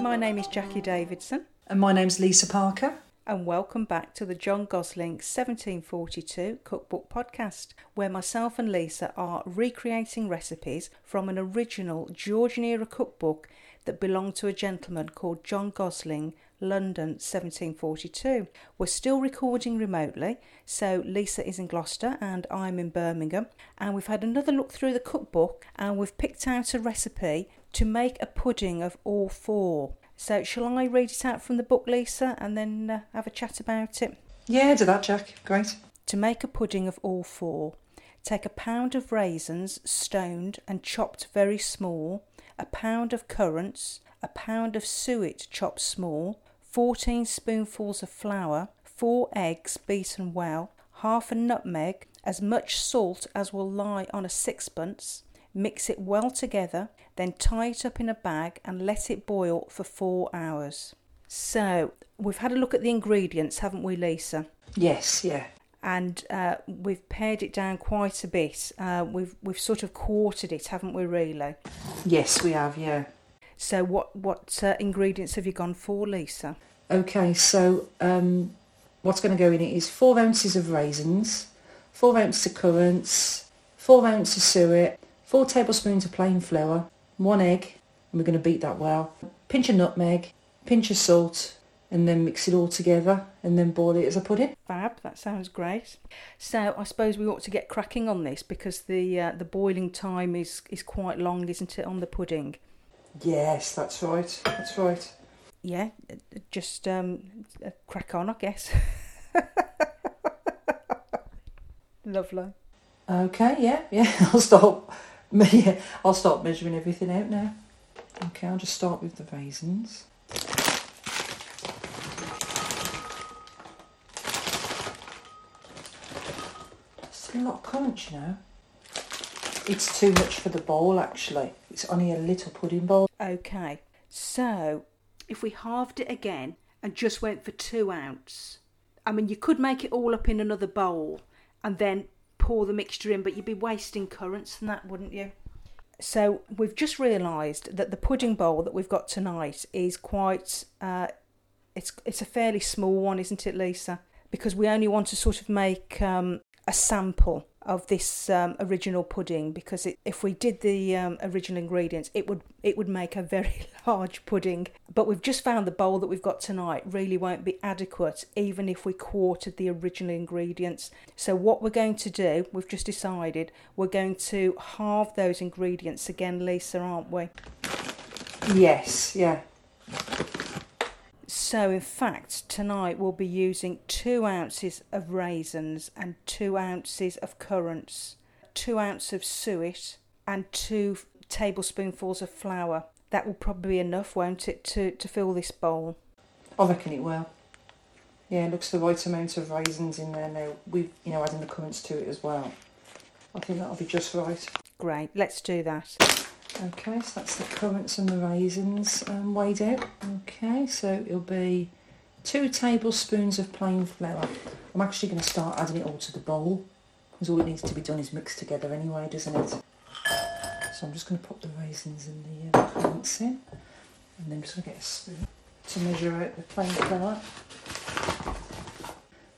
my name is Jacqui Davidson, And my name's Lisa Parker. and welcome back to the John Gosling 1742 Cookbook Podcast, where myself and Lisa are recreating recipes from an original Georgian era cookbook that belonged to a gentleman called John Gosling, London 1742. We're still recording remotely, so Lisa is in Gloucester and I'm in Birmingham, and we've had another look through the cookbook and we've picked out a recipe to make a pudding of all four. So, shall I read it out from the book, Lisa, and then uh, have a chat about it? Yeah, do that, Jack. Great. To make a pudding of all four, take a pound of raisins stoned and chopped very small, a pound of currants, a pound of suet chopped small, 14 spoonfuls of flour, 4 eggs beaten well, half a nutmeg, as much salt as will lie on a sixpence. Mix it well together, then tie it up in a bag and let it boil for four hours. So, we've had a look at the ingredients, haven't we, Lisa? Yes, yeah. and uh, we've pared it down quite a bit. Uh, we've we've sort of quartered it, haven't we? Really. Yes, we have, yeah. So what what uh, ingredients have you gone for, Lisa? Okay, so um, what's going to go in it is four ounces of raisins, four ounces of currants, four ounces of suet, four tablespoons of plain flour, one egg, and we're going to beat that well. Pinch of nutmeg, pinch of salt, and then mix it all together and then boil it as a pudding. Fab. That sounds great. So I suppose we ought to get cracking on this because the uh, the boiling time is is quite long, isn't it, on the pudding? Yes, that's right. That's right. Yeah. uh, Just um, uh, crack on, I guess. Lovely. Okay, yeah, yeah. I'll start. Yeah, I'll start measuring everything out now. Okay, I'll just start with the raisins. It's a lot crunch, you know. It's too much for the bowl, actually. It's only a little pudding bowl. Okay, so if we halved it again and just went for two ounce, I mean, you could make it all up in another bowl and then pour the mixture in, but you'd be wasting currants and that, wouldn't you? So we've just realised that the pudding bowl that we've got tonight is quite. Uh, it's it's a fairly small one, isn't it, Lisa? Because we only want to sort of make um, a sample of this um, original pudding. Because it, if we did the um, original ingredients, it would it would make a very large pudding. But we've just found the bowl that we've got tonight really won't be adequate, even if we quartered the original ingredients. So what we're going to do, we've just decided, we're going to halve those ingredients again, Lisa, aren't we? Yes, yeah. So, in fact, tonight we'll be using two ounces of raisins and two ounces of currants, two ounces of suet, and two tablespoonfuls of flour. That will probably be enough, won't it, to, to fill this bowl? I reckon it will. Yeah, it looks the right amount of raisins in there now. We've, you know, adding the currants to it as well. I think that'll be just right. Great, let's do that. Okay, so that's the currants and the raisins um, weighed out. Okay, so it'll be two tablespoons of plain flour. I'm actually going to start adding it all to the bowl because all it needs to be done is mixed together anyway, doesn't it? So I'm just going to put the raisins and the uh, currants in and then just going to get a spoon to measure out the plain flour.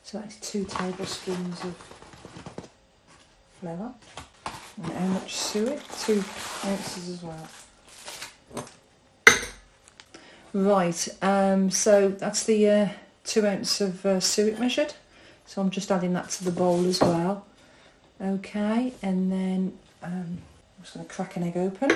So that's two tablespoons of flour. And how much suet? Two ounces as well. Right, um, so that's the uh, two ounce of uh, suet measured. So I'm just adding that to the bowl as well. Okay, and then um, I'm just going to crack an egg open.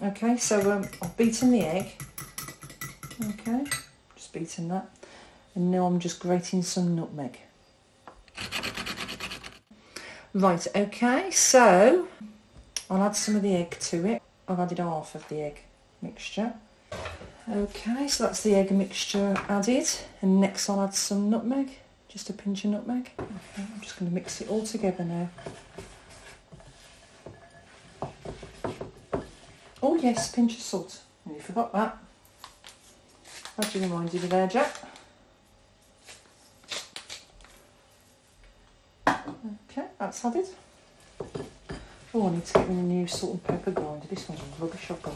Okay, so um, I've beaten the egg. Okay, just beaten that. And now I'm just grating some nutmeg. Right, okay, so I'll add some of the egg to it. I've added half of the egg mixture. Okay, so that's the egg mixture added. And next I'll add some nutmeg, just a pinch of nutmeg. Okay, I'm just going to mix it all together now. Oh yes, pinch of salt. Oh, Only forgot that. How'd you remind you there, Jack? Okay, that's added. Oh, I need to get me a new salt and pepper grinder. This one's rubbish I've got.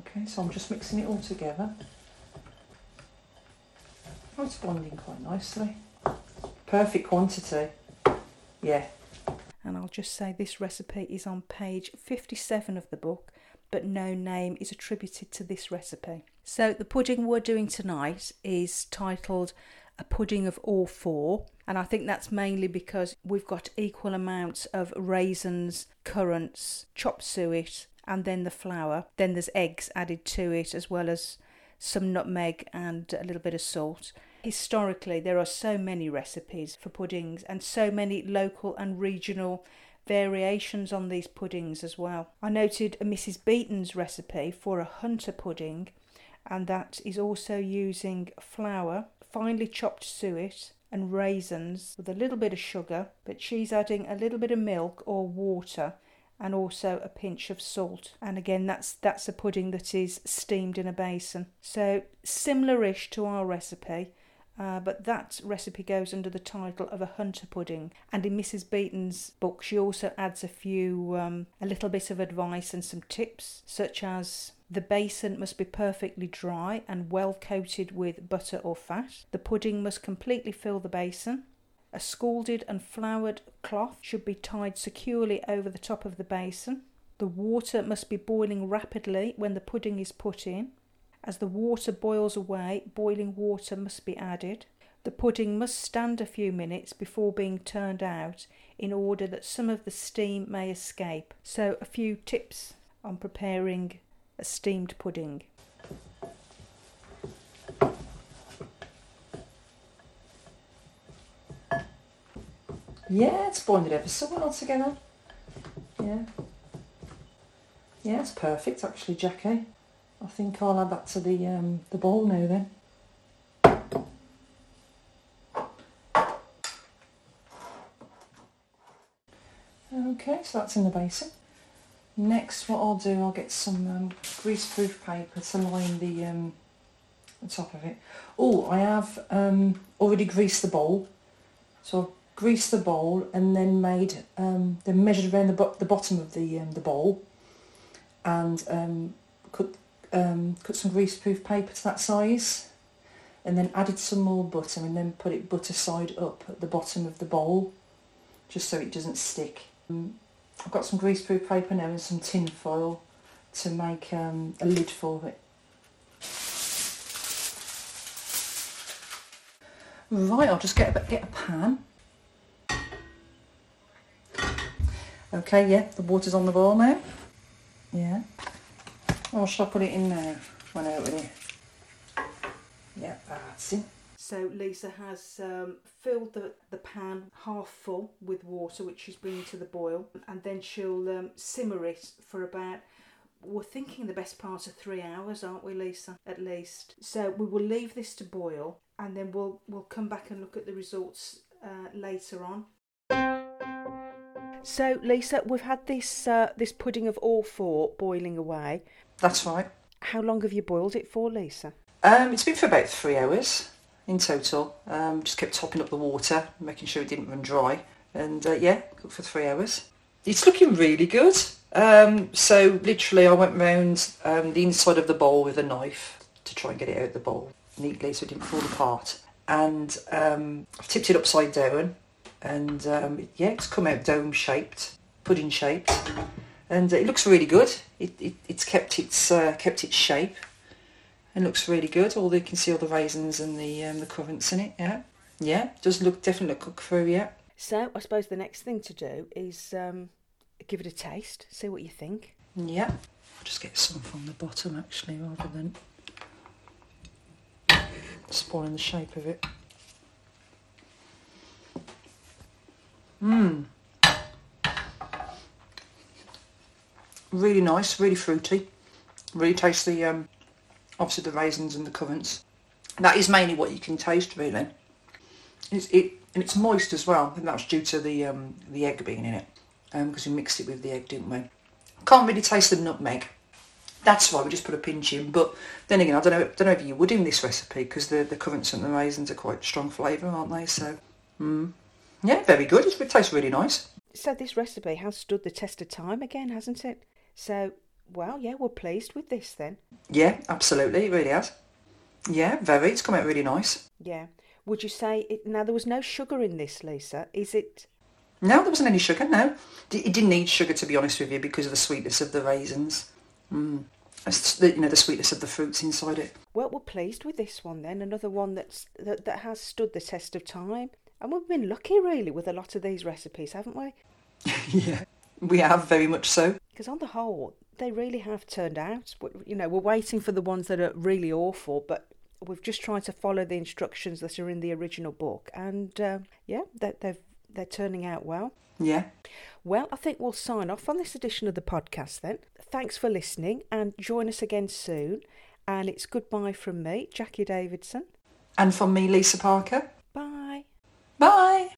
Okay, so I'm just mixing it all together. Blending quite nicely. Perfect quantity. Yeah. And I'll just say this recipe is on page 57 of the book, but no name is attributed to this recipe. So the pudding we're doing tonight is titled A Pudding of All Four, and I think that's mainly because we've got equal amounts of raisins, currants, chopped suet, and then the flour. Then there's eggs added to it as well as some nutmeg and a little bit of salt. Historically, there are so many recipes for puddings and so many local and regional variations on these puddings as well. I noted a Mrs. Beeton's recipe for a hunter pudding, and that is also using flour, finely chopped suet, and raisins with a little bit of sugar, but she's adding a little bit of milk or water and also a pinch of salt. And again, that's that's a pudding that is steamed in a basin. So similar-ish to our recipe, uh, but that recipe goes under the title of a hunter pudding. And in Mrs. Beeton's book, she also adds a few, um, a little bit of advice and some tips, such as the basin must be perfectly dry and well coated with butter or fat. The pudding must completely fill the basin. A scalded and floured cloth should be tied securely over the top of the basin. The water must be boiling rapidly when the pudding is put in. As the water boils away, boiling water must be added. The pudding must stand a few minutes before being turned out in order that some of the steam may escape. So, a few tips on preparing a steamed pudding. Yeah, it's bonded ever so well together. Yeah. Yeah, it's perfect actually, Jacqui. I think I'll add that to the um, the bowl now then. Okay, so that's in the basin. Next, what I'll do, I'll get some um, greaseproof paper to line the, um, the top of it. Oh, I have um, already greased the bowl. So I've greased the bowl and then made, um, then measured around the, bo- the bottom of the um, the bowl and um, cut, um, cut some greaseproof paper to that size and then added some more butter and then put it butter side up at the bottom of the bowl just so it doesn't stick. Um, I've got some greaseproof paper now and some tin foil to make um, a lid for it. Right, I'll just get a, get a pan. Okay, yeah, the water's on the boil now. Yeah. Or shall I put it in now? Run out with it. Yeah, that's it. So Lisa has um, filled the, the pan half full with water, which she's bringing to the boil, and then she'll um, simmer it for about. We're thinking the best part of three hours, aren't we, Lisa? At least. So we will leave this to boil, and then we'll we'll come back and look at the results uh, later on. So Lisa, we've had this uh, this pudding of all four boiling away. That's right. How long have you boiled it for, Lisa? Um, it's been for about three hours in total. Um, just kept topping up the water, making sure it didn't run dry. And uh, yeah, cooked for three hours. It's looking really good. Um, so literally I went round um, the inside of the bowl with a knife to try and get it out of the bowl neatly so it didn't fall apart. And um, I've tipped it upside down and um, yeah, it's come out dome shaped, pudding shaped. And it looks really good. It, it, it's kept its uh, kept its shape and looks really good. All the, you can see all the raisins and the um, the currants in it. Yeah, yeah, does look definitely cook through. Yeah. So I suppose the next thing to do is um, give it a taste, see what you think. Yeah. I'll just get some from the bottom actually, rather than spoiling the shape of it. Mmm. Really nice, really fruity. Really tastes the um, obviously the raisins and the currants. That is mainly what you can taste, really. It's, it and it's moist as well, and that's due to the um, the egg being in it, because we mixed it with the egg, didn't we? Can't really taste the nutmeg. That's why we just put a pinch in. But then again, I don't know, don't know if you would in this recipe because the the currants and the raisins are quite strong flavour, aren't they? So, mm. Yeah, very good. It tastes really nice. So this recipe has stood the test of time again, hasn't it? So, well, yeah, we're pleased with this then. Yeah, absolutely, it really has. Yeah, very. It's come out really nice. Yeah. Would you say it? Now there was no sugar in this, Lisa. Is it? No, there wasn't any sugar. No, it didn't need sugar to be honest with you because of the sweetness of the raisins. Mm. The, you know the sweetness of the fruits inside it. Well, we're pleased with this one then. Another one that's that, that has stood the test of time, and we've been lucky really with a lot of these recipes, haven't we? yeah, we have very much so. Because on the whole, they really have turned out. You know, we're waiting for the ones that are really awful, but we've just tried to follow the instructions that are in the original book, and uh, yeah, they, they've they're turning out well. Yeah. Well, I think we'll sign off on this edition of the podcast then. Thanks for listening, and join us again soon. And it's goodbye from me, Jacqui Davidson. And from me, Lisa Parker. Bye!